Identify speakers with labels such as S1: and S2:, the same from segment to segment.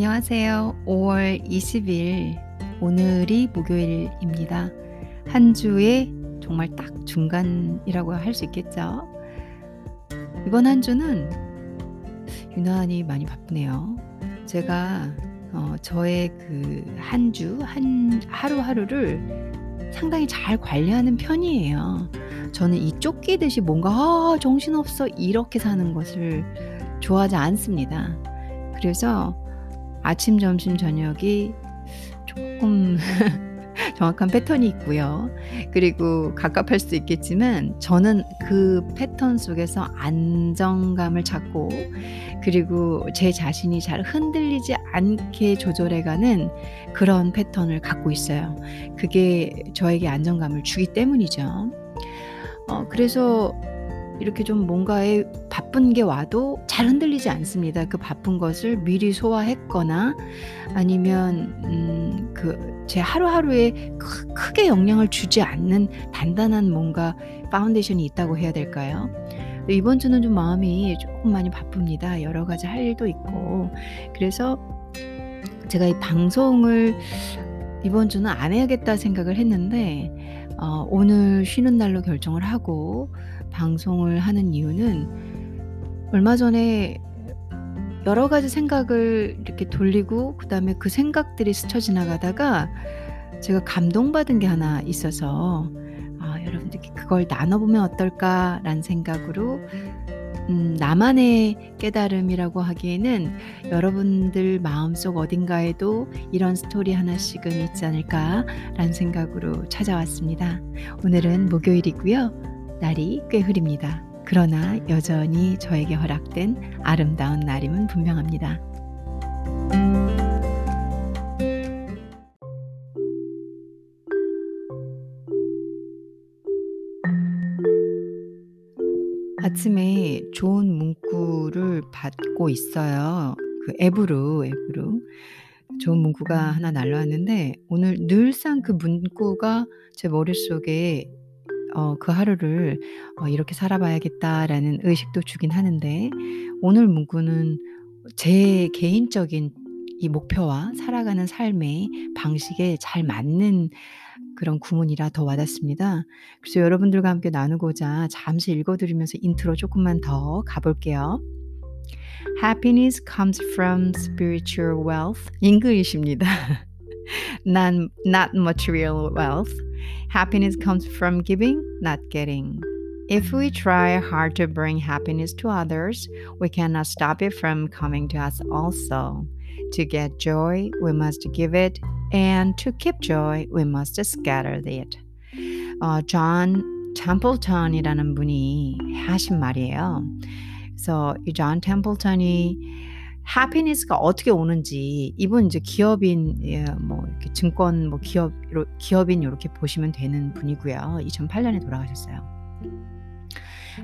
S1: 안녕하세요. 5월 20일 오늘이 목요일입니다. 한 주의 정말 딱 중간이라고 할 수 있겠죠. 이번 한 주는 유난히 많이 바쁘네요. 제가 어, 저의 그 한 주, 한 하루하루를 상당히 잘 관리하는 편이에요. 저는 이 쫓기듯이 뭔가 아, 정신없어 이렇게 사는 것을 좋아하지 않습니다. 그래서 아침, 점심, 저녁이 조금 정확한 패턴이 있고요. 그리고 갑갑할 수도 있겠지만 저는 그 패턴 속에서 안정감을 찾고 그리고 제 자신이 잘 흔들리지 않게 조절해가는 그런 패턴을 갖고 있어요. 그게 저에게 안정감을 주기 때문이죠. 어, 그래서 이렇게 좀 뭔가에 바쁜 게 와도 잘 흔들리지 않습니다. 그 바쁜 것을 미리 소화했거나 아니면 음, 그 제 하루하루에 크, 크게 영향을 주지 않는 단단한 뭔가 foundation이 있다고 해야 될까요? 이번 주는 좀 마음이 조금 많이 바쁩니다. 여러 가지 할 일도 있고 그래서 제가 이 방송을 이번 주는 안 해야겠다 생각을 했는데 어, 오늘 쉬는 날로 결정을 하고 방송을 하는 이유는 얼마 전에 여러 가지 생각을 이렇게 돌리고 그다음에 그 생각들이 스쳐 지나가다가 제가 감동받은 게 하나 있어서 아, 여러분들께 그걸 나눠보면 어떨까라는 생각으로 음, 나만의 깨달음이라고 하기에는 여러분들 마음속 어딘가에도 이런 스토리 하나씩은 있지 않을까라는 생각으로 찾아왔습니다. 오늘은 목요일이고요. 날이 꽤 흐립니다. 그러나 여전히 저에게 허락된 아름다운 날임은 분명합니다. 아침에 좋은 문구를 받고 있어요. 그 앱으로, 앱으로. 좋은 문구가 하나 날라왔는데 오늘 늘상 그 문구가 제 머릿속에 어, 그 하루를 어, 이렇게 살아봐야겠다라는 의식도 주긴 하는데 오늘 문구는 제 개인적인 이 목표와 살아가는 삶의 방식에 잘 맞는 그런 구문이라 더 와닿습니다. 그래서 여러분들과 함께 나누고자 잠시 읽어드리면서 인트로 조금만 더 가볼게요. Happiness comes from spiritual wealth. 잉글리시입니다. not, not material wealth. Happiness comes from giving, not getting. If we try hard to bring happiness to others, we cannot stop it from coming to us also. To get joy, we must give it, and to keep joy, we must scatter it. 어, 존 템플턴이라는 분이 하신 말이에요. 그래서 이존 템플턴이 해피니스가 어떻게 오는지 이분 이제 기업인 예, 뭐 이렇게 증권 뭐 기업 기업인 이렇게 보시면 되는 분이고요. 2008년에 돌아가셨어요.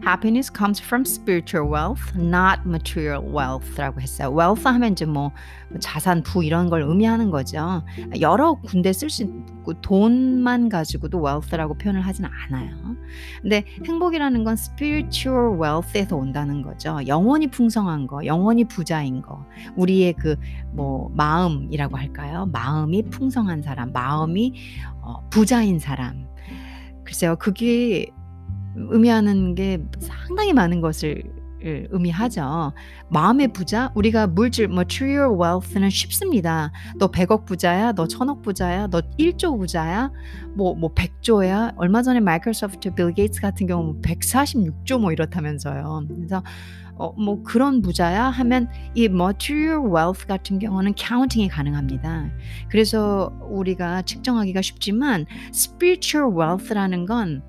S1: Happiness comes from spiritual wealth, not material wealth라고 했어요. wealth 하면 이제 뭐 자산, 부 이런 걸 의미하는 거죠. 여러 군데 쓸 수 있고 돈만 가지고도 wealth라고 표현을 하지는 않아요. 근데 행복이라는 건 spiritual wealth에서 온다는 거죠. 영원히 풍성한 거, 영원히 부자인 거. 우리의 그 뭐 마음이라고 할까요? 마음이 풍성한 사람, 마음이 어, 부자인 사람. 글쎄요, 그게 의미하는 게 상당히 많은 것을 의미하죠. 마음의 부자, 우리가 물질, material wealth는 쉽습니다. 너 100억 부자야, 너 1000억 부자야, 너 1조 부자야, 뭐, 뭐 100조야. 얼마 전에 마이크로소프트 빌 게이츠 같은 경우 146조 뭐 이렇다면서요. 그래서 어, 뭐 그런 부자야 하면 이 material wealth 같은 경우는 counting이 가능합니다. 그래서 우리가 측정하기가 쉽지만 spiritual wealth라는 건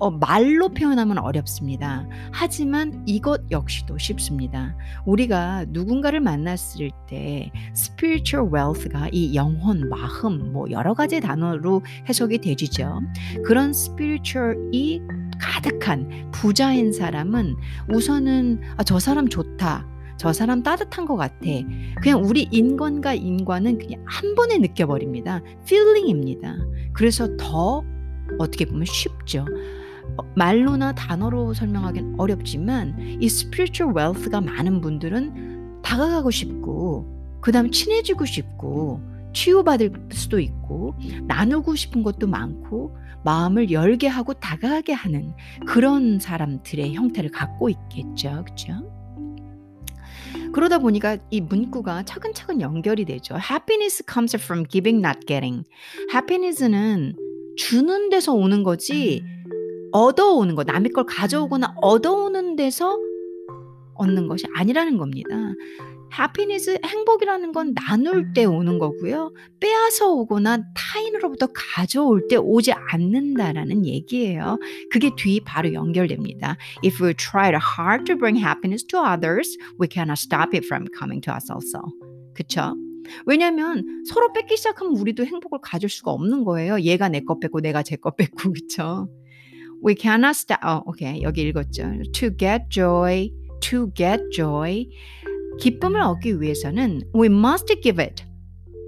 S1: 어, 말로 표현하면 어렵습니다. 하지만 이것 역시도 쉽습니다. 우리가 누군가를 만났을 때 spiritual wealth가 이 영혼, 마음, 뭐 여러 가지 단어로 해석이 되지죠. 그런 spiritual이 가득한 부자인 사람은 우선은 아, 저 사람 좋다. 저 사람 따뜻한 것 같아. 그냥 우리 인권과 인과는 그냥 한 번에 느껴버립니다. feeling입니다. 그래서 더 어떻게 보면 쉽죠. 말로나 단어로 설명하기는 어렵지만 이 spiritual wealth가 많은 분들은 다가가고 싶고 그다음 친해지고 싶고 치유받을 수도 있고 나누고 싶은 것도 많고 마음을 열게 하고 다가가게 하는 그런 사람들의 형태를 갖고 있겠죠. 그렇죠? 그러다 보니까 이 문구가 차근차근 연결이 되죠. Happiness comes from giving, not getting. Happiness는 주는 데서 오는 거지 얻어오는 거, 남의 걸 가져오거나 얻어오는 데서 얻는 것이 아니라는 겁니다. happiness 행복이라는 건 나눌 때 오는 거고요. 빼앗아 오거나 타인으로부터 가져올 때 오지 않는다라는 얘기예요. 그게 뒤 바로 연결됩니다. If we try hard to bring happiness to others, we cannot stop it from coming to us also. 그쵸? 왜냐면 서로 뺏기 시작하면 우리도 행복을 가질 수가 없는 거예요. 얘가 내 거 뺏고 내가 제 거 뺏고 그쵸? We cannot stop. 어, 오케이 여기 읽었죠. To get joy, to get joy. 기쁨을 얻기 위해서는 we must give it.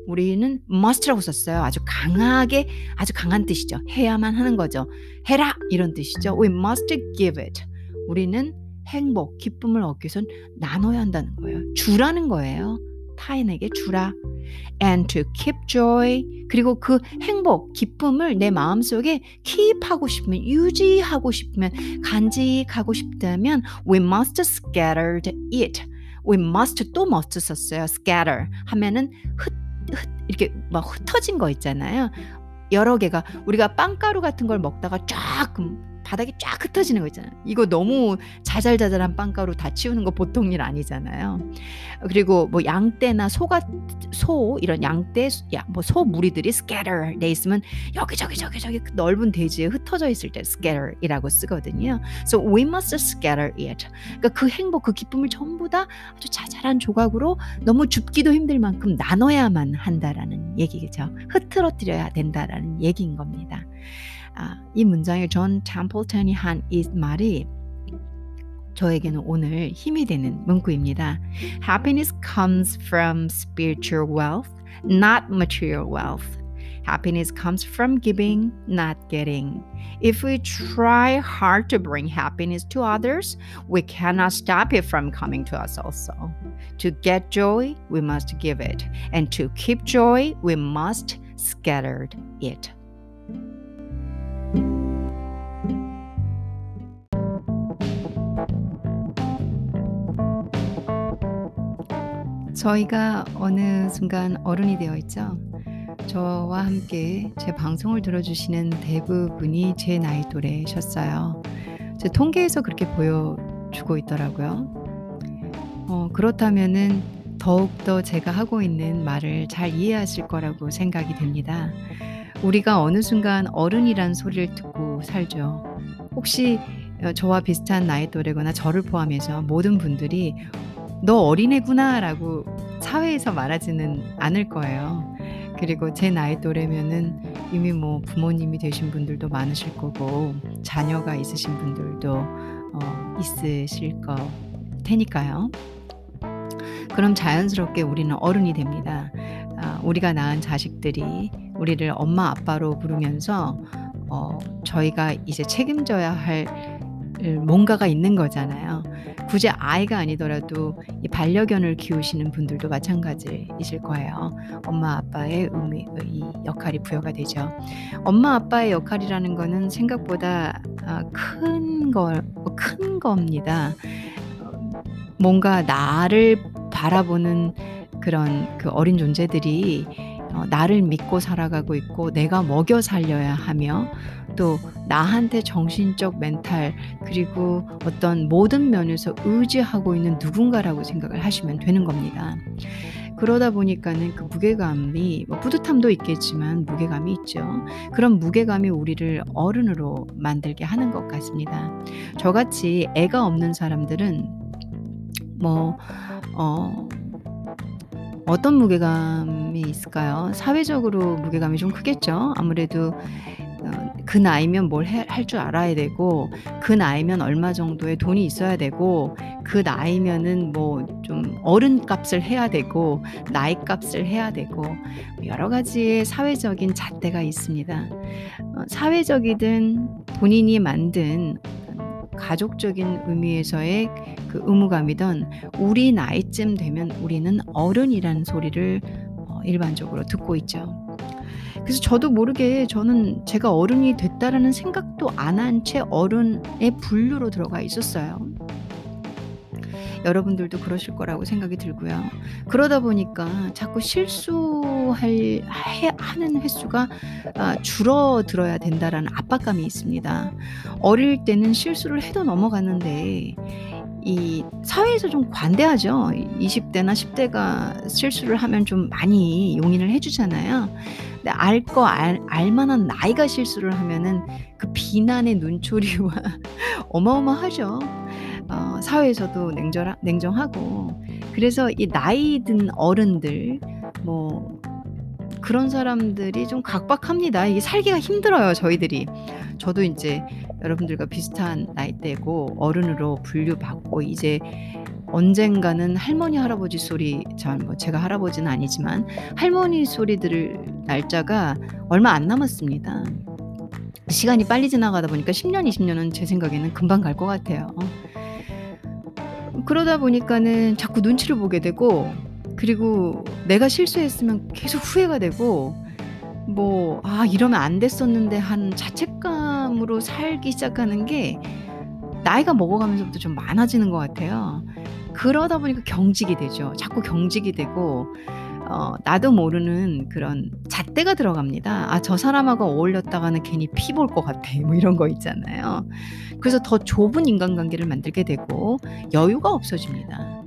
S1: 우리는 must라고 썼어요. 아주 강하게 아주 강한 뜻이죠. 해야만 하는 거죠. 해라 이런 뜻이죠. We must give it. 우리는 행복, 기쁨을 얻기 위해선 나눠야 한다는 거예요. 주라는 거예요. 타인에게 주라. And to keep joy. 그리고 그 행복, 기쁨을 내 마음속에 keep하고 싶으면, 유지하고 싶으면, 간직하고 싶다면 we must scatter it. we must 또 must 썼어요. scatter 하면은 흩, 흩 이렇게 막 흩어진 거 있잖아요. 여러 개가 우리가 빵가루 같은 걸 먹다가 쫙 바닥이 쫙 흩어지는 거 있잖아요. 이거 너무 자잘자잘한 빵가루 다 치우는 거 보통 일 아니잖아요. 그리고 뭐 양떼나 소가 소 이런 양떼 뭐소 무리들이 scatter 돼 있으면 여기 저기 저기 저기 그 넓은 대지에 흩어져 있을 때 scatter이라고 쓰거든요. So we must scatter it. 그러니까 그 행복 그 기쁨을 전부 다 아주 자잘한 조각으로 너무 줍기도 힘들 만큼 나눠야만 한다라는 얘기겠죠. 흐트러뜨려야 된다라는 얘기인 겁니다. 아, 이 문장에 존 템플턴이 한 이 말이 저에게는 오늘 힘이 되는 문구입니다. Happiness comes from spiritual wealth, not material wealth. Happiness comes from giving, not getting. If we try hard to bring happiness to others, we cannot stop it from coming to us also. To get joy, we must give it. And to keep joy, we must scatter it. 저희가 어느 순간 어른이 되어 있죠. 저와 함께 제 방송을 들어주시는 대부분이 제 나이 또래셨어요. 제 통계에서 그렇게 보여주고 있더라고요. 어, 그렇다면은 더욱더 제가 하고 있는 말을 잘 이해하실 거라고 생각이 됩니다. 우리가 어느 순간 어른이란 소리를 듣고 살죠. 혹시 어, 저와 비슷한 나이 또래거나 저를 포함해서 모든 분들이 너 어린애구나 라고 사회에서 말하지는 않을 거예요. 그리고 제 나이 또래면은 이미 뭐 부모님이 되신 분들도 많으실 거고 자녀가 있으신 분들도 어, 있으실 거 테니까요. 그럼 자연스럽게 우리는 어른이 됩니다. 아, 우리가 낳은 자식들이 우리를 엄마 아빠로 부르면서 어, 저희가 이제 책임져야 할 뭔가가 있는 거잖아요. 굳이 아이가 아니더라도 이 반려견을 키우시는 분들도 마찬가지이실 거예요. 엄마 아빠의 의미, 이 역할이 부여가 되죠. 엄마 아빠의 역할이라는 거는 생각보다 아, 큰 걸, 큰 겁니다. 뭔가 나를 바라보는 그런 그 어린 존재들이 어, 나를 믿고 살아가고 있고 내가 먹여 살려야 하며 또 나한테 정신적 멘탈 그리고 어떤 모든 면에서 의지하고 있는 누군가라고 생각을 하시면 되는 겁니다. 그러다 보니까는 그 무게감이 뭐 뿌듯함도 있겠지만 무게감이 있죠. 그런 무게감이 우리를 어른으로 만들게 하는 것 같습니다. 저같이 애가 없는 사람들은 뭐 어, 어떤 무게감이 있을까요? 사회적으로 무게감이 좀 크겠죠. 아무래도 어, 그 나이면 뭘 할 줄 알아야 되고 그 나이면 얼마 정도의 돈이 있어야 되고 그 나이면은 뭐 좀 어른 값을 해야 되고 나이 값을 해야 되고 여러 가지의 사회적인 잣대가 있습니다. 어, 사회적이든 본인이 만든 가족적인 의미에서의 그 의무감이든 우리 나이쯤 되면 우리는 어른이라는 소리를 어 일반적으로 듣고 있죠. 그래서 저도 모르게 저는 제가 어른이 됐다라는 생각도 안 한 채 어른의 분류로 들어가 있었어요. 여러분들도 그러실 거라고 생각이 들고요. 그러다 보니까 자꾸 실수할 해 하는 횟수가 아 줄어들어야 된다라는 압박감이 있습니다. 어릴 때는 실수를 해도 넘어갔는데 이 사회에서 좀 관대하죠. 20 대나 10 대가 실수를 하면 좀 많이 용인을 해 주잖아요. 근데 알거 알 알만한 나이가 실수를 하면은 그 비난의 눈초리와 어마어마하죠. 어 사회에서도 냉절하 냉정하고. 그래서 이 나이 든 어른들 뭐 그런 사람들이 좀 각박합니다. 이게 살기가 힘들어요, 저희들이. 저도 인제 여러분들과 비슷한 나이대고 어른으로 분류받고 이제 언젠가는 할머니, 할아버지 소리 전뭐 제가 할아버지는 아니지만 할머니 소리 들을 날짜가 얼마 안 남았습니다. 시간이 빨리 지나가다 보니까 10 년, 20 년은 제 생각에는 금방 갈 것 같아요. 그러다 보니까는 자꾸 눈치를 보게 되고 그리고 내가 실수했으면 계속 후회가 되고 뭐 '아 이러면 안 됐었는데.' 하는 자책감으로 살기 시작하는 게 나이가 먹어가면서부터 좀 많아지는 것 같아요. 그러다 보니까 경직이 되죠. 자꾸 경직이 되고 어 나도 모르는 그런 잣대가 들어갑니다. '아 저 사람하고 어울렸다가는 괜히 피 볼 것 같아.' 뭐 이런 거 있잖아요. 그래서 더 좁은 인간관계를 만들게 되고 여유가 없어집니다.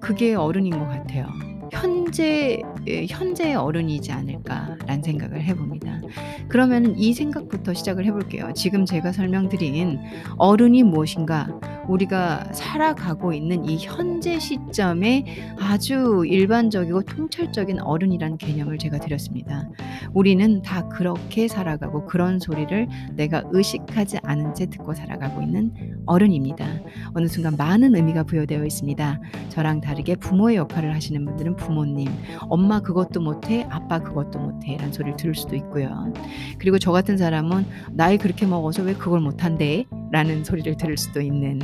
S1: 그게 어른인 것 같아요. 현재 예 '현재의 어른이지 않을까.'라는 생각을 해 봅니다. 그러면은 이 생각부터 시작을 해 볼게요. 지금 제가 설명드린 어른이 무엇인가 우리가 살아가고 있는 이 현재 시점에 아주 일반적이고 통찰적인 어른이라는 개념을 제가 드렸습니다. 우리는 다 그렇게 살아가고 그런 소리를 내가 의식하지 않은 채 듣고 살아가고 있는 어른입니다. 어느 순간 많은 의미가 부여되어 있습니다. 저랑 다르게 부모의 역할을 하시는 분들은 부모님, "엄마 그것도 못해. 아빠 그것도 못해."라는 소리를 들을 수도 있고요. 그리고 저 같은 사람은 "나이 그렇게 먹어서 왜 그걸 못한대?"라는 소리를 들을 수도 있는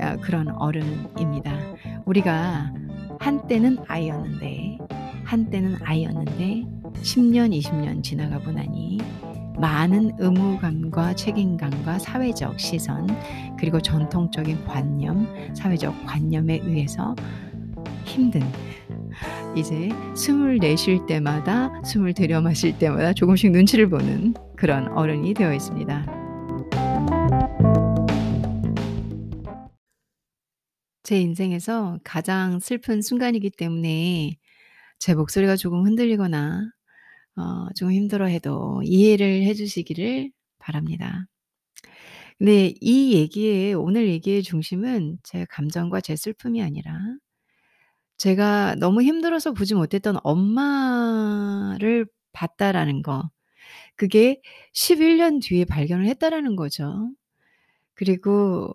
S1: 어 그런 어른입니다. 우리가 한때는 아이였는데 한때는 아이였는데 10 년, 20년 지나가고 나니 많은 의무감과 책임감과 사회적 시선 그리고 전통적인 관념, 사회적 관념에 의해서 힘든 이제 숨을 내쉴 때마다 숨을 들여 마실 때마다 조금씩 눈치를 보는 그런 어른이 되어 있습니다. 제 인생에서 가장 슬픈 순간이기 때문에 제 목소리가 조금 흔들리거나 어 좀 힘들어해도 이해를 해 주시기를 바랍니다. 네. 이 얘기의 오늘 얘기의 중심은 제 감정과 제 슬픔이 아니라 제가 너무 힘들어서 보지 못했던 엄마를 봤다라는 거. 그게 11년 뒤에 발견을 했다라는 거죠. 그리고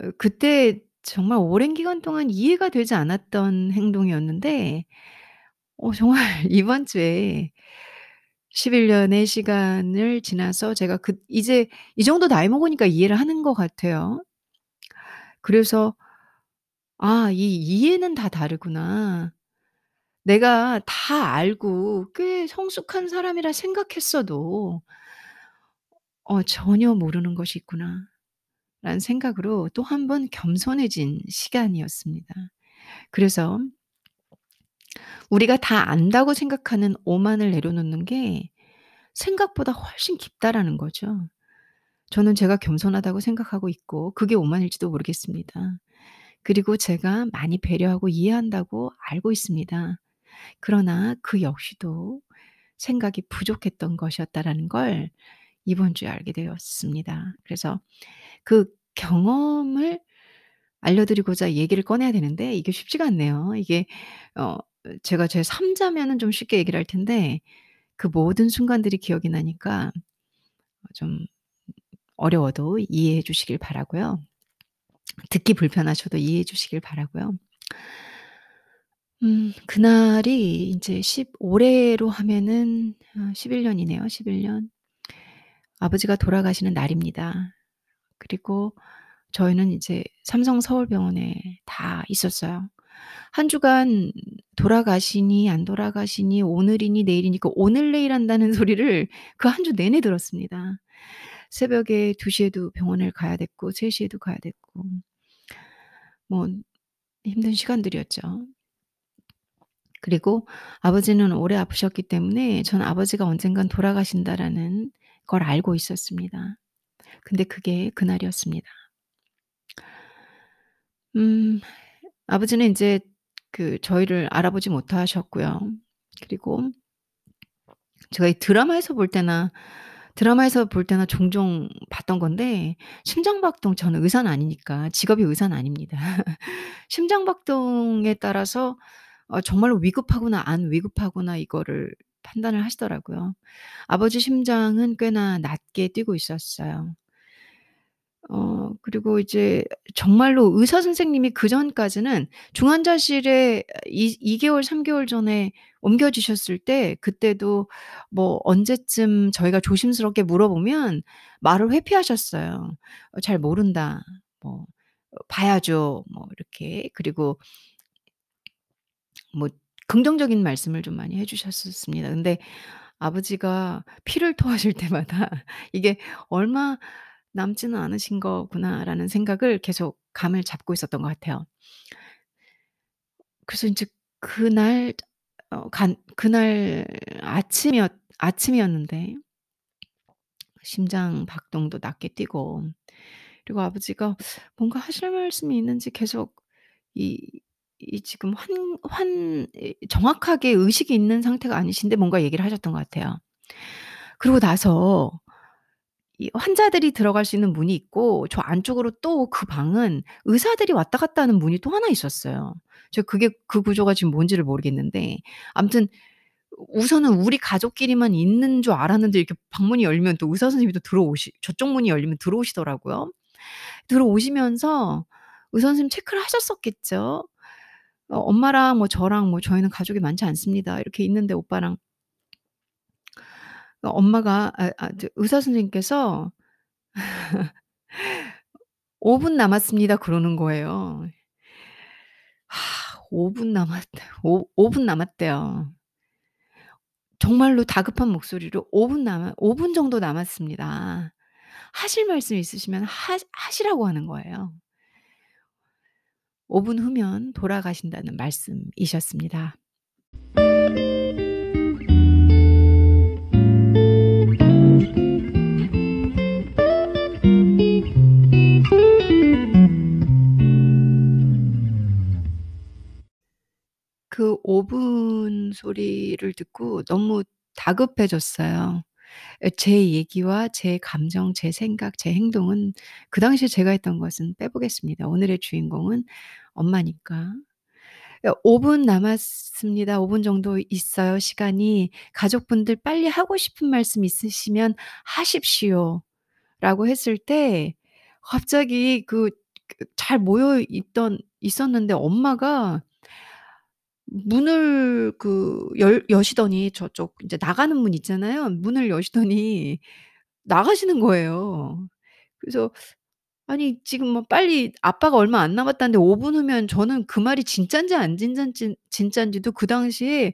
S1: 어 그때 정말 오랜 기간 동안 이해가 되지 않았던 행동이었는데 어 정말 이번 주에 11 년의 시간을 지나서 제가 그 이제 이 정도 나이 먹으니까 이해를 하는 것 같아요. 그래서 ' 아 이 이해는 다 다르구나. 내가 다 알고 꽤 성숙한 사람이라 생각했어도 어 전혀 모르는 것이 있구나.'라는 생각으로 또한번 겸손해진 시간이었습니다. 그래서 우리가 다 안다고 생각하는 오만을 내려놓는 게 생각보다 훨씬 깊다라는 거죠. 저는 제가 겸손하다고 생각하고 있고 그게 오만일지도 모르겠습니다. 그리고 제가 많이 배려하고 이해한다고 알고 있습니다. 그러나 그 역시도 생각이 부족했던 것이었다라는 걸 이번 주에 알게 되었습니다. 그래서 그 경험을 알려드리고자 얘기를 꺼내야 되는데 이게 쉽지가 않네요. 이게 어 제가 제 3 자면은 좀 쉽게 얘기를 할 텐데 그 모든 순간들이 기억이 나니까 어좀 어려워도 이해해 주시길 바라고요. 듣기 불편하셔도 이해해 주시길 바라고요. 음 그날이 인제 10 올해로 하면은 아11 년이네요. 11 년. 아버지가 돌아가시는 날입니다. 그리고 저희는 이제 삼성 서울병원에 다 있었어요. 1 주간 돌아가시니 안 돌아가시니 오늘이니 내일이니 그 오늘 내일 한다는 소리를 그1주 내내 들었습니다. 새벽에 2 시에도 병원을 가야 됐고 3 시에도 가야 됐고. 뭐 힘든 시간들이었죠. 그리고 아버지는 오래 아프셨기 때문에 저는 '아버지가 언젠간 돌아가신다.'라는 걸 알고 있었습니다. 근데 그게 그날이었습니다. 음 아버지는 인제 그 저희를 알아보지 못하셨고요. 그리고 저희 드라마에서 볼 때나 드라마에서 볼 때나 종종 봤던 건데 심장박동 저는 의사는 아니니까 직업이 의사는 아닙니다. 심장박동에 따라서 어 정말로 위급하구나 안 위급하구나 이거를 판단을 하시더라고요. 아버지 심장은 꽤나 낮게 뛰고 있었어요. 어 그리고 이제 정말로 의사 선생님이 그전까지는 중환자실에 이 2 개월 3 개월 전에 옮겨지셨을 때 그때도 뭐 언제쯤 저희가 조심스럽게 물어보면 말을 회피하셨어요. "어 잘 모른다." 뭐 어 "봐야죠." 뭐 이렇게. 그리고 뭐 긍정적인 말씀을 좀 많이 해 주셨었습니다. 근데 아버지가 피를 토하실 때마다 '이게 얼마 남지는 않으신 거구나.'라는 생각을 계속 감을 잡고 있었던 것 같아요. 그래서 인제 그날 어 간 그날 아침이었 아침이었는데 심장 박동도 낮게 뛰고 그리고 아버지가 뭔가 하실 말씀이 있는지 계속 이 이 지금 환 환 이 정확하게 의식이 있는 상태가 아니신데 뭔가 얘기를 하셨던 것 같아요. 그러고 나서 이 환자들이 들어갈 수 있는 문이 있고 저 안쪽으로 또 그 방은 의사들이 왔다 갔다 하는 문이 또1 있었어요. 저 그게 그 구조가 지금 뭔지를 모르겠는데 아무튼 우선은 우리 가족끼리만 있는 줄 알았는데 이렇게 방문이 열리면 또 의사 선생님이 또 들어오시 저쪽 문이 열리면 들어오시더라고요. 들어오시면서 의사 선생님 체크를 하셨었겠죠. 어 엄마랑 뭐 저랑 뭐 저희는 가족이 많지 않습니다. 이렇게 있는데 오빠랑 어 엄마가 아아저 의사 선생님께서 "5 분 남았습니다." 그러는 거예요. 5분 남았대 오5분 남았대요. 정말로 다급한 목소리로 "5 분 남아 5분 정도 남았습니다. 하실 말씀 있으시면 하 하시라."고 하는 거예요. 5분 후면 돌아가신다는 말씀이셨습니다. 소리를 듣고 너무 다급해졌어요. 예제 얘기와 제 감정, 제 생각, 제 행동은 그 당시에 제가 했던 것은 빼보겠습니다. 오늘의 주인공은 엄마니까. 예 "5 분 남았습니다. 5분 정도 있어요 시간이. 가족분들 빨리 하고 싶은 말씀 있으시면 하십시오."라고 했을 때 갑자기 그그잘 모여 있던 있었는데 엄마가 문을 그 열 여시더니 저쪽 인제 나가는 문 있잖아요. 문을 여시더니 나가시는 거예요. 그래서 아니 지금 뭐 빨리 아빠가 얼마 안 남았다는데 5 분 후면 저는 그 말이 진짠지 안 진짠지 진짠지도 그 당시에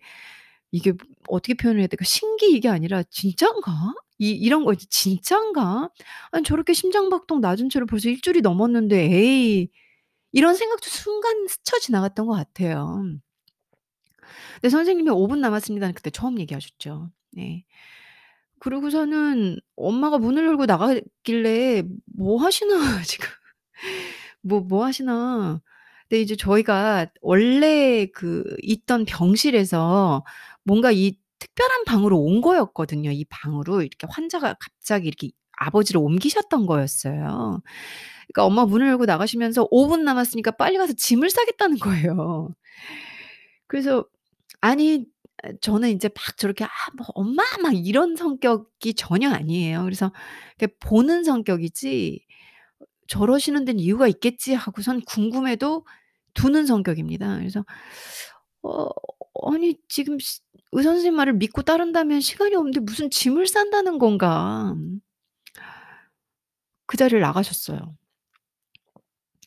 S1: 이게 어떻게 표현을 해야 될까? 신기 이게 아니라 '진짠가?' 이 이런 거 있지 '진짠가? 아니 저렇게 심장박동 낮은 채로 벌써 1 주일이 넘었는데 에이.' 이런 생각도 순간 스쳐 지나갔던 것 같아요. 근데 선생님이 "5 분 남았습니다."는 그때 처음 얘기하셨죠. 네. 그러고서는 엄마가 문을 열고 나가길래 '뭐 하시나 지금. 뭐 뭐 하시나.' 근데 이제 저희가 원래 그 있던 병실에서 뭔가 이 특별한 방으로 온 거였거든요. 이 방으로 이렇게 환자가 갑자기 이렇게 아버지를 옮기셨던 거였어요. 그러니까 엄마가 문을 열고 나가시면서 5 분 남았으니까 빨리 가서 짐을 싸겠다는 거예요. 그래서 아니 아 저는 인제 막 저렇게 '아 뭐 엄마.' 막 이런 성격이 전혀 아니에요. 그래서 보는 성격이지 '저러시는 데는 이유가 있겠지.' 하고선 궁금해도 두는 성격입니다. 그래서 어 아니 지금 시 의사 선생님 말을 믿고 따른다면 시간이 없는데 무슨 짐을 싼다는 건가. 그 자리를 나가셨어요.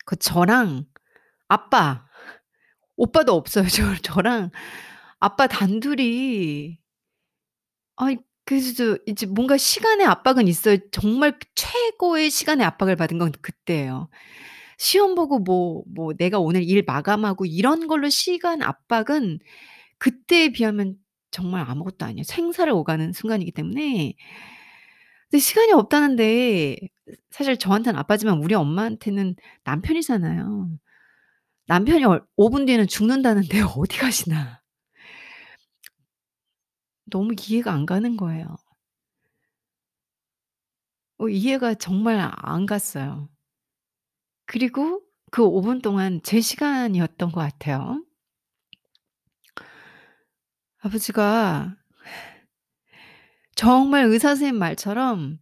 S1: 그 저랑 아빠, 오빠도 없어요. 저 저랑 아빠 단둘이 아이 그래서 이제 뭔가 시간의 압박은 있어요. 정말 그 최고의 시간의 압박을 받은 건 그때예요. 시험 보고 뭐 뭐 내가 오늘 일 마감하고 이런 걸로 시간 압박은 그때에 비하면 정말 아무것도 아니에요. 생사를 오가는 순간이기 때문에 근데 시간이 없다는데 사실 저한테는 아빠지만 우리 엄마한테는 남편이잖아요. 남편이 얼 5분 뒤에는 죽는다는데 어디 가시나. 너무 이해가 안 가는 거예요. 어 이해가 정말 안 갔어요. 그리고 그 5 분 동안 제 시간이었던 것 같아요. 아버지가 정말 의사 선생님 말처럼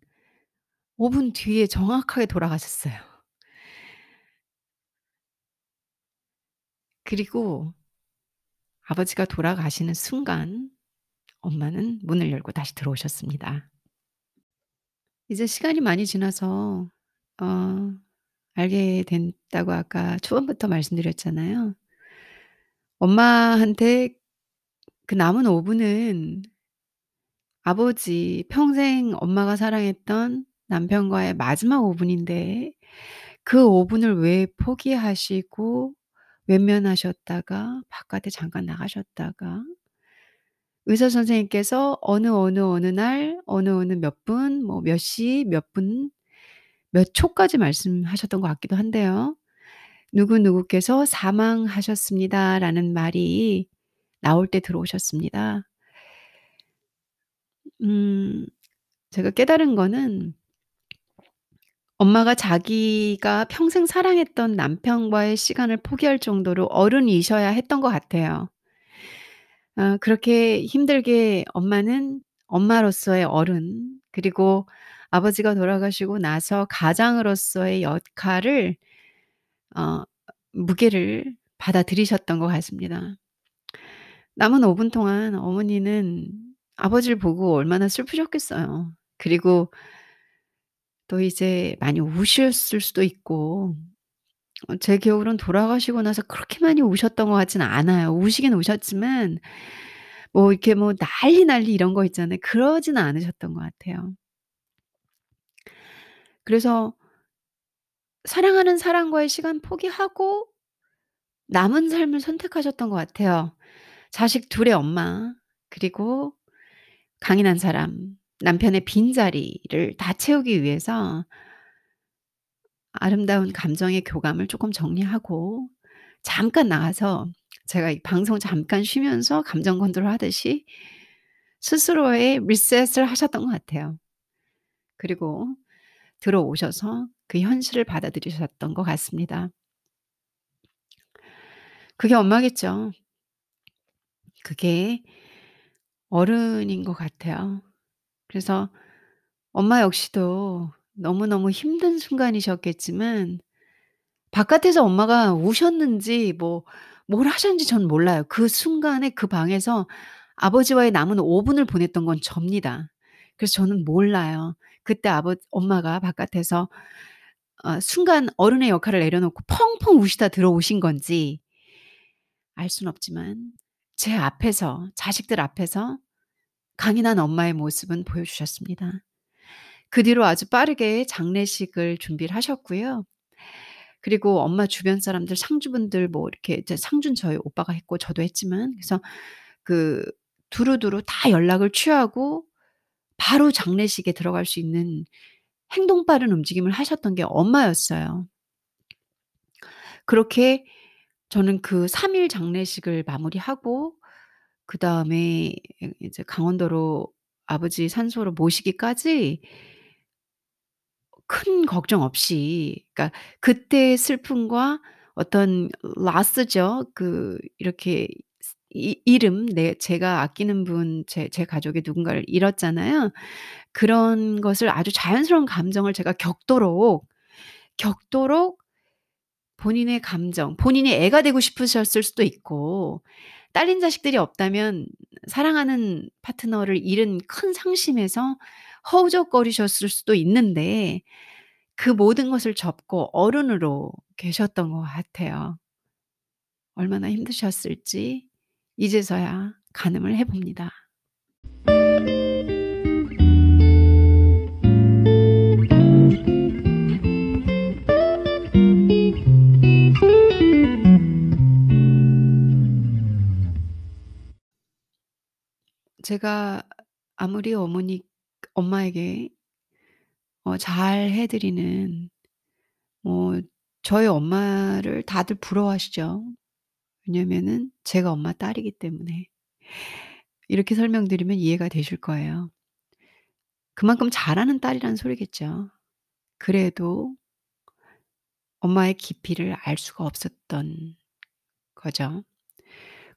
S1: 5 분 뒤에 정확하게 돌아가셨어요. 그리고 아버지가 돌아가시는 순간 엄마는 문을 열고 다시 들어오셨습니다. 이제 시간이 많이 지나서 어 알게 됐다고 아까 초반부터 말씀드렸잖아요. 엄마한테 그 남은 5 분은 아버지 평생 엄마가 사랑했던 남편과의 마지막 5 분인데 그5 분을 왜 포기하시고 외면하셨다가 바깥에 잠깐 나가셨다가 의사 선생님께서 어느, 어느, 어느 날 어느, 어느 몇 분 뭐 몇 시 몇 분 몇 초까지 말씀하셨던 것 같기도 한데요. "누구누구께서 사망하셨습니다."라는 말이 나올 때 들어오셨습니다. 음 제가 깨달은 거는 엄마가 자기가 평생 사랑했던 남편과의 시간을 포기할 정도로 어른이셔야 했던 것 같아요. 어 그렇게 힘들게 엄마는 엄마로서의 어른 그리고 아버지가 돌아가시고 나서 가장으로서의 역할을 어 무게를 받아들이셨던 것 같습니다. 남은 5 분 동안 어머니는 아버지를 보고 얼마나 슬프셨겠어요. 그리고 또 이제 많이 우셨을 수도 있고 어 제 기억으로는 돌아가시고 나서 그렇게 많이 우셨던 것 같지는 않아요. 우시긴 우셨지만 뭐 이렇게 뭐 난리 난리 이런 거 있잖아요. 그러지는 않으셨던 것 같아요. 그래서 사랑하는 사람과의 시간 포기하고 남은 삶을 선택하셨던 것 같아요. 자식 둘의 엄마 그리고 강인한 사람, 남편의 빈자리를 다 채우기 위해서 아름다운 감정의 교감을 쪼끔 정리하고 잠깐 나가서 제가 이 방송 잠깐 쉬면서 감정 컨트롤 하듯이 스스로의 리셋을 하셨던 것 같아요. 그리고 들어오셔서 그 현실을 받아들이셨던 것 같습니다. 그게 엄마겠죠. 그게 어른인 것 같아요. 그래서 엄마 역시도 너무너무 힘든 순간이셨겠지만 바깥에서 엄마가 우셨는지 뭐 뭘 하셨는지 저는 몰라요. 그 순간에 그 방에서 아버지와의 남은 5 분을 보냈던 건 접니다. 그래서 저는 몰라요. 그때 아버 엄마가 바깥에서 어 순간 어른의 역할을 내려놓고 펑펑 우시다 들어오신 건지 알 수는 없지만 제 앞에서 자식들 앞에서 강인한 엄마의 모습은 보여주셨습니다. 그 뒤로 아주 빠르게 장례식을 준비를 하셨고요. 그리고 엄마 주변 사람들 상주분들 뭐 이렇게 상주는 저희 오빠가 했고 저도 했지만 그래서 그 두루두루 다 연락을 취하고 바로 장례식에 들어갈 수 있는 행동 빠른 움직임을 하셨던 게 엄마였어요. 그렇게 저는 그 3일 장례식을 마무리하고 그다음에 이제 강원도로 아버지 산소로 모시기까지 큰 걱정 없이 그러니까 그때의 슬픔과 어떤 loss죠. 그 이렇게 이 이름 내 제가 아끼는 분 제 제 가족의 누군가를 잃었잖아요. 그런 것을 아주 자연스러운 감정을 제가 겪도록, 겪도록 본인의 감정 본인이 애가 되고 싶으셨을 수도 있고 딸린 자식들이 없다면 사랑하는 파트너를 잃은 큰 상심에서 허우적거리셨을 수도 있는데 그 모든 것을 접고 어른으로 계셨던 것 같아요. 얼마나 힘드셨을지 이제서야 가늠을 해 봅니다. 제가 아무리 어머니 엄마에게 어 잘 해 드리는 뭐 저희 엄마를 다들 부러워하시죠. 왜냐면은 제가 엄마 딸이기 때문에. 이렇게 설명드리면 이해가 되실 거예요. 그만큼 잘하는 딸이라는 소리겠죠. 그래도 엄마의 깊이를 알 수가 없었던 거죠.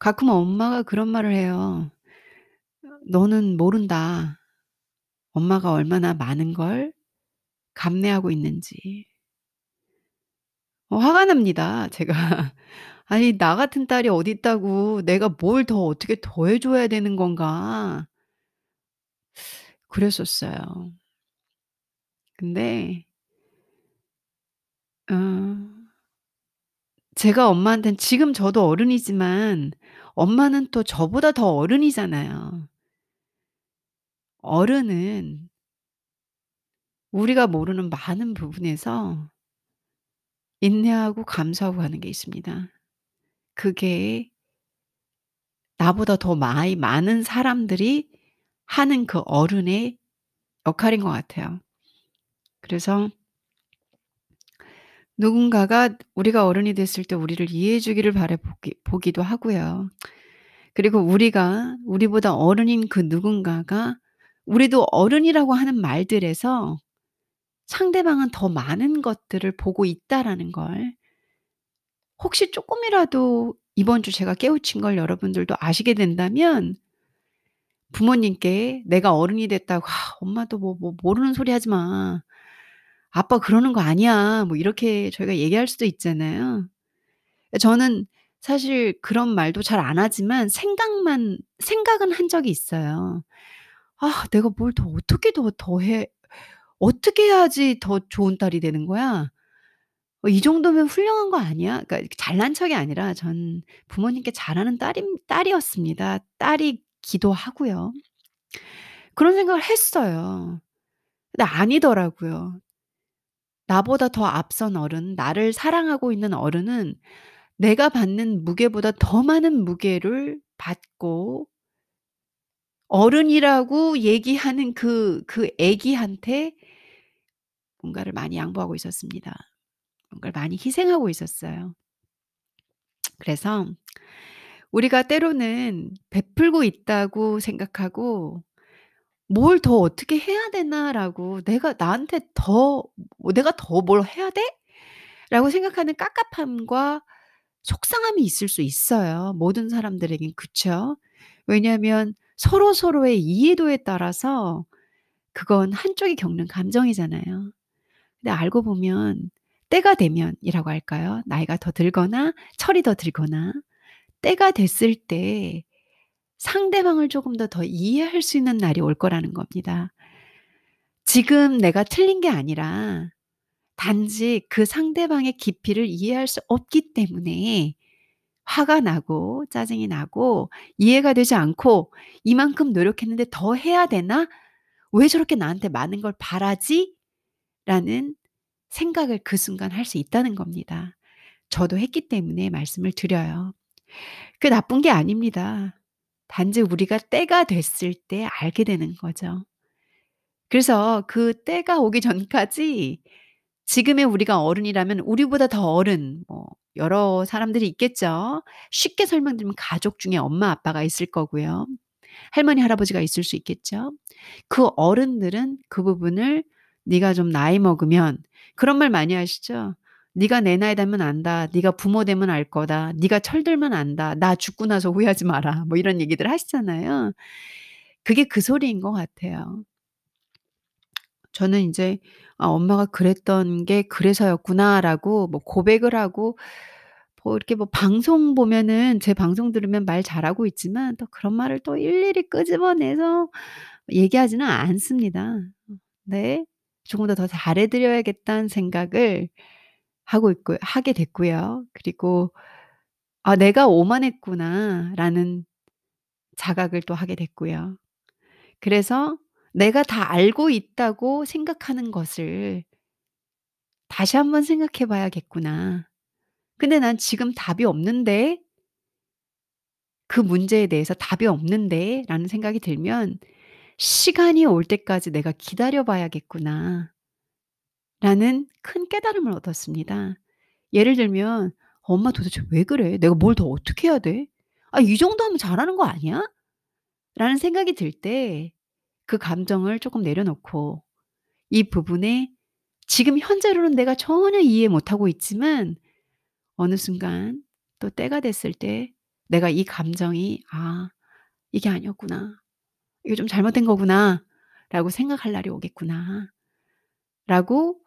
S1: 가끔 엄마가 그런 말을 해요. "너는 모른다. 엄마가 얼마나 많은 걸 감내하고 있는지." 어 화가 납니다 제가. 아니 나 같은 딸이 어디 있다고 내가 뭘 더 어떻게 더 해 줘야 되는 건가. 그랬었어요. 근데 어 제가 엄마한텐 지금 저도 어른이지만 엄마는 또 저보다 더 어른이잖아요. 어른은 우리가 모르는 많은 부분에서 인내하고 감수하고 가는 게 있습니다. 그게 나보다 더 많이 많은 사람들이 하는 그 어른의 역할인 것 같아요. 그래서 누군가가 우리가 어른이 됐을 때 우리를 이해해 주기를 보기 보기도 하고요. 그리고 우리가 우리보다 어른인 그 누군가가 우리도 어른이라고 하는 말들에서 상대방은 더 많은 것들을 보고 있다라는 걸 혹시 쪼끔이라도 이번 주 제가 깨우친 걸 여러분들도 아시게 된다면 부모님께 "내가 어른이 됐다고 아 엄마도 뭐 뭐 모르는 소리 하지 마. 아빠 그러는 거 아니야." 뭐 이렇게 저희가 얘기할 수도 있잖아요. 저는 사실 그런 말도 잘 안 하지만 생각만 생각은 한 적이 있어요. ' 아 내가 뭘 더 어떻게 더 더 해 어떻게 해야지 더 좋은 딸이 되는 거야? 어 이 정도면 훌륭한 거 아니야?' 그러니까 잘난 척이 아니라 전 부모님께 잘하는 딸임 딸이었습니다. 딸이 기도 하고요. 그런 생각을 했어요. 근데 아니더라고요. 나보다 더 앞선 어른, 나를 사랑하고 있는 어른은 내가 받는 무게보다 더 많은 무게를 받고 어른이라고 얘기하는 그그 아기한테 뭔가를 많이 양보하고 있었습니다. 뭔가를 많이 희생하고 있었어요. 그래서 우리가 때로는 베풀고 있다고 생각하고 '뭘 더 어떻게 해야 되나.'라고 '내가 나한테 더뭐 내가 더 뭘 해야 돼?' 라고 생각하는 깝깝함과 속상함이 있을 수 있어요. 모든 사람들에겐 그쵸? 왜냐하면 서로 서로의 이해도에 따라서 그건 한쪽이 겪는 감정이잖아요. 근데 알고 보면 때가 되면이라고 할까요? 나이가 더 들거나 철이 더 들거나 때가 됐을 때 상대방을 조금 더 더 이해할 수 있는 날이 올 거라는 겁니다. 지금 내가 틀린 게 아니라 단지 그 상대방의 깊이를 이해할 수 없기 때문에 화가 나고 짜증이 나고 이해가 되지 않고 '이만큼 노력했는데 더 해야 되나? 왜 저렇게 나한테 많은 걸 바라지?'라는 생각을 그 순간 할 수 있다는 겁니다. 저도 했기 때문에 말씀을 드려요. 그게 나쁜 게 아닙니다. 단지 우리가 때가 됐을 때 알게 되는 거죠. 그래서 그 때가 오기 전까지 지금의 우리가 어른이라면 우리보다 더 어른 뭐 여러 사람들이 있겠죠. 쉽게 설명드리면 가족 중에 엄마 아빠가 있을 거고요. 할머니 할아버지가 있을 수 있겠죠. 그 어른들은 그 부분을 "네가 좀 나이 먹으면" 그런 말 많이 하시죠. "네가 내 나이 되면 안다. 네가 부모 되면 알 거다. 네가 철들면 안다. 나 죽고 나서 후회하지 마라." 뭐 이런 얘기들 하시잖아요. 그게 그 소리인 것 같아요. 저는 인제 '아 엄마가 그랬던 게 그래서였구나.'라고 뭐 고백을 하고 뭐 이렇게 뭐 방송 보면은 제 방송 들으면 말 잘하고 있지만 또 그런 말을 또 일일이 끄집어내서 얘기하지는 않습니다. 네. 조금 더 더 잘해 드려야겠다는 생각을 하고 있고 하게 됐고요. 그리고 '아 내가 오만했구나.'라는 자각을 또 하게 됐고요. 그래서 ' 내가 다 알고 있다고 생각하는 것을 다시 한번 생각해 봐야겠구나. 근데 난 지금 답이 없는데' '그 문제에 대해서 답이 없는데.'라는 생각이 들면 '시간이 올 때까지 내가 기다려 봐야겠구나.' 라는 큰 깨달음을 얻었습니다. 예를 들면 '엄마 도대체 왜 그래? 내가 뭘 더 어떻게 해야 돼? 아 이 정도 하면 잘하는 거 아니야?' 라는 생각이 들 때 그 감정을 쪼끔 내려놓고 이 부분에 지금 현재로는 내가 전혀 이해 못하고 있지만 어느 순간 또 때가 됐을 때 내가 이 감정이 '아 이게 아니었구나. 이게 좀 잘못된 거구나.'라고 생각할 날이 오겠구나. 라고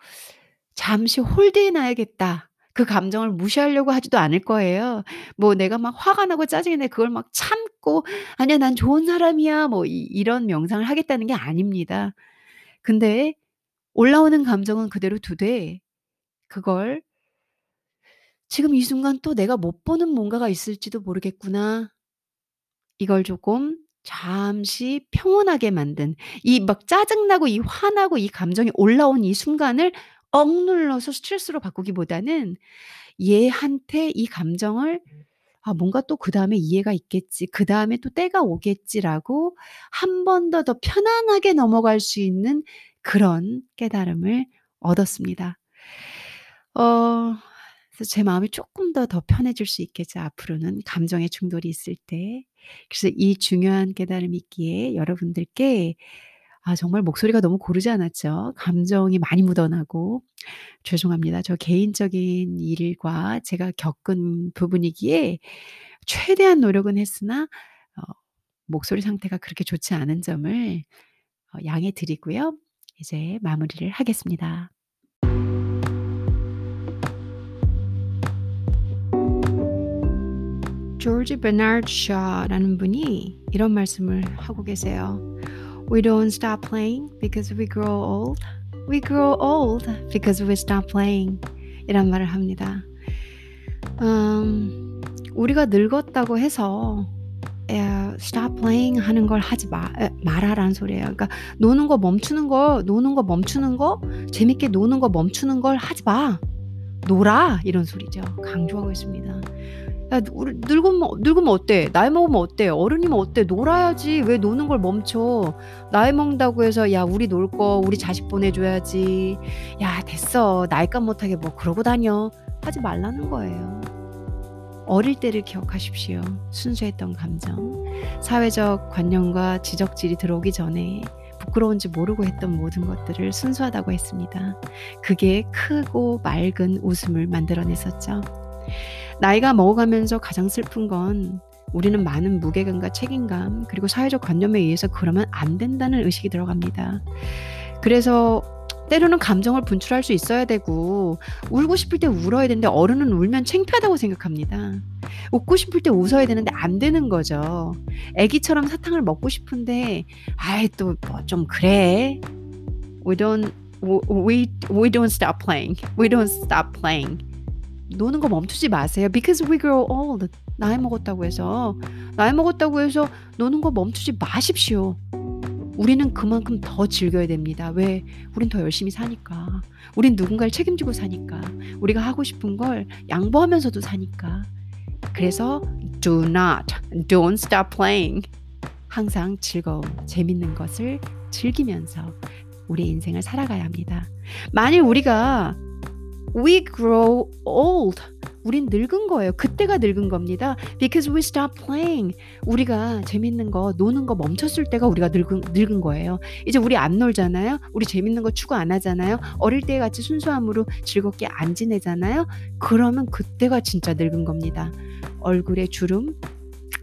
S1: '잠시 홀드해 놔야겠다.' 그 감정을 무시하려고 하지도 않을 거예요. 뭐 내가 막 화가 나고 짜증이 나고 그걸 막 참고 '아니야 난 좋은 사람이야.' 뭐 이 이런 명상을 하겠다는 게 아닙니다. 근데 올라오는 감정은 그대로 두되 그걸 '지금 이 순간 또 내가 못 보는 뭔가가 있을지도 모르겠구나.' 이걸 조금 잠시 평온하게 만든 이 막 짜증나고 이 화나고 이 감정이 올라온 이 순간을 억눌러서 스트레스로 바꾸기보다는 얘한테 이 감정을 '아 뭔가 또 그 다음에 이해가 있겠지. 그 다음에 또 때가 오겠지.'라고 한 번 더 더 편안하게 넘어갈 수 있는 그런 깨달음을 얻었습니다. 어 그래서 제 마음이 쪼끔 더더 편해질 수 있겠죠 앞으로는 감정의 충돌이 있을 때. 그래서 이 중요한 깨달음이 있기에 여러분들께 아 정말 목소리가 너무 고르지 않았죠. 감정이 많이 묻어나고 죄송합니다. 저 개인적인 일과 제가 겪은 부분이기에 최대한 노력은 했으나 어 목소리 상태가 그렇게 좋지 않은 점을 어 양해 드리고요. 이제 마무리를 하겠습니다. 조지 베나드 샤라는 분이 이런 말씀을 하고 계세요. "We don't stop playing because we grow old. We grow old because we stop playing." 이란 말을 합니다. 음 우리가 늙었다고 해서 야 stop playing 하는 걸 하지 마에 말아라는 소리예요. 그러니까 노는 거 멈추는 거 노는 거 멈추는 거 재밌게 노는 거 멈추는 걸 하지 마. 놀아 이런 소리죠. 강조하고 있습니다. 야 우리 늙으면 늙으면 어때? 나이 먹으면 어때? 어른이면 어때? 놀아야지. 왜 노는 걸 멈춰? 나이 먹는다고 해서 "야 우리 놀 거 우리 자식 보내 줘야지. 야 됐어. 나이값 못하게 뭐 그러고 다녀." 하지 말라는 거예요. 어릴 때를 기억하십시오. 순수했던 감정. 사회적 관념과 지적질이 들어오기 전에 부끄러운지 모르고 했던 모든 것들을 순수하다고 했습니다. 그게 크고 맑은 웃음을 만들어냈었죠. 나이가 먹어가면서 가장 슬픈 건 우리는 많은 무게감과 책임감 그리고 사회적 관념에 의해서 그러면 안 된다는 의식이 들어갑니다. 그래서 때로는 감정을 분출할 수 있어야 되고 울고 싶을 때 울어야 되는데 어른은 울면 창피하다고 생각합니다. 웃고 싶을 때 웃어야 되는데 안 되는 거죠. 애기처럼 사탕을 먹고 싶은데 아이 또 뭐 좀 그래. We don't we we don't stop playing. We don't stop playing. 노는 거 멈추지 마세요. Because we grow old. 나이 먹었다고 해서 나이 먹었다고 해서 노는 거 멈추지 마십시오. 우리는 그만큼 더 즐겨야 됩니다. 왜? 우린 더 열심히 사니까. 우린 누군가를 책임지고 사니까. 우리가 하고 싶은 걸 양보하면서도 사니까. 그래서 do not, don't stop playing. 항상 즐거움, 재밌는 것을 즐기면서 우리 인생을 살아가야 합니다. 만일 우리가 we grow old. 우린 늙은 거예요. 그때가 늙은 겁니다. Because we stop playing. 우리가 재밌는 거, 노는 거 멈췄을 때가 우리가 늙은, 늙은 거예요. 이제 우리 안 놀잖아요. 우리 재밌는 거 추구 안 하잖아요. 어릴 때 같이 순수함으로 즐겁게 안 지내잖아요. 그러면 그때가 진짜 늙은 겁니다. 얼굴에 주름,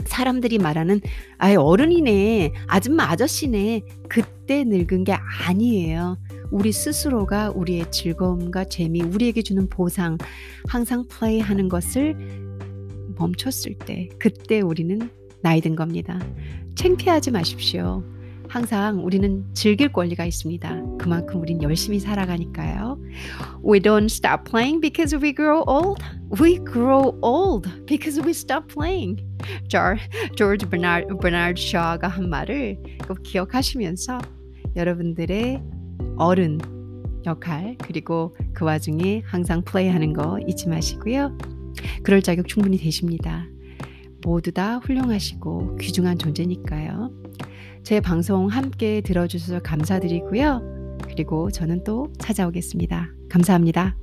S1: 사람들이 말하는 아예 어른이네, 아줌마 아저씨네. 그때 늙은 게 아니에요. 우리 스스로가 우리의 즐거움과 재미, 우리에게 주는 보상, 항상 플레이하는 것을 멈췄을 때, 그때 우리는 나이 든 겁니다. 창피하지 마십시오. 항상 우리는 즐길 권리가 있습니다. 그만큼 우린 열심히 살아가니까요. We don't stop playing because we grow old. We grow old because we stop playing. 조지 버나드, 버나드 샤가 한 말을 꼭 기억하시면서 여러분들의 어른 역할 그리고 그 와중에 항상 플레이하는 거 잊지 마시고요. 그럴 자격 충분히 되십니다. 모두 다 훌륭하시고 귀중한 존재니까요. 제 방송 함께 들어주셔서 감사드리고요. 그리고 저는 또 찾아오겠습니다. 감사합니다.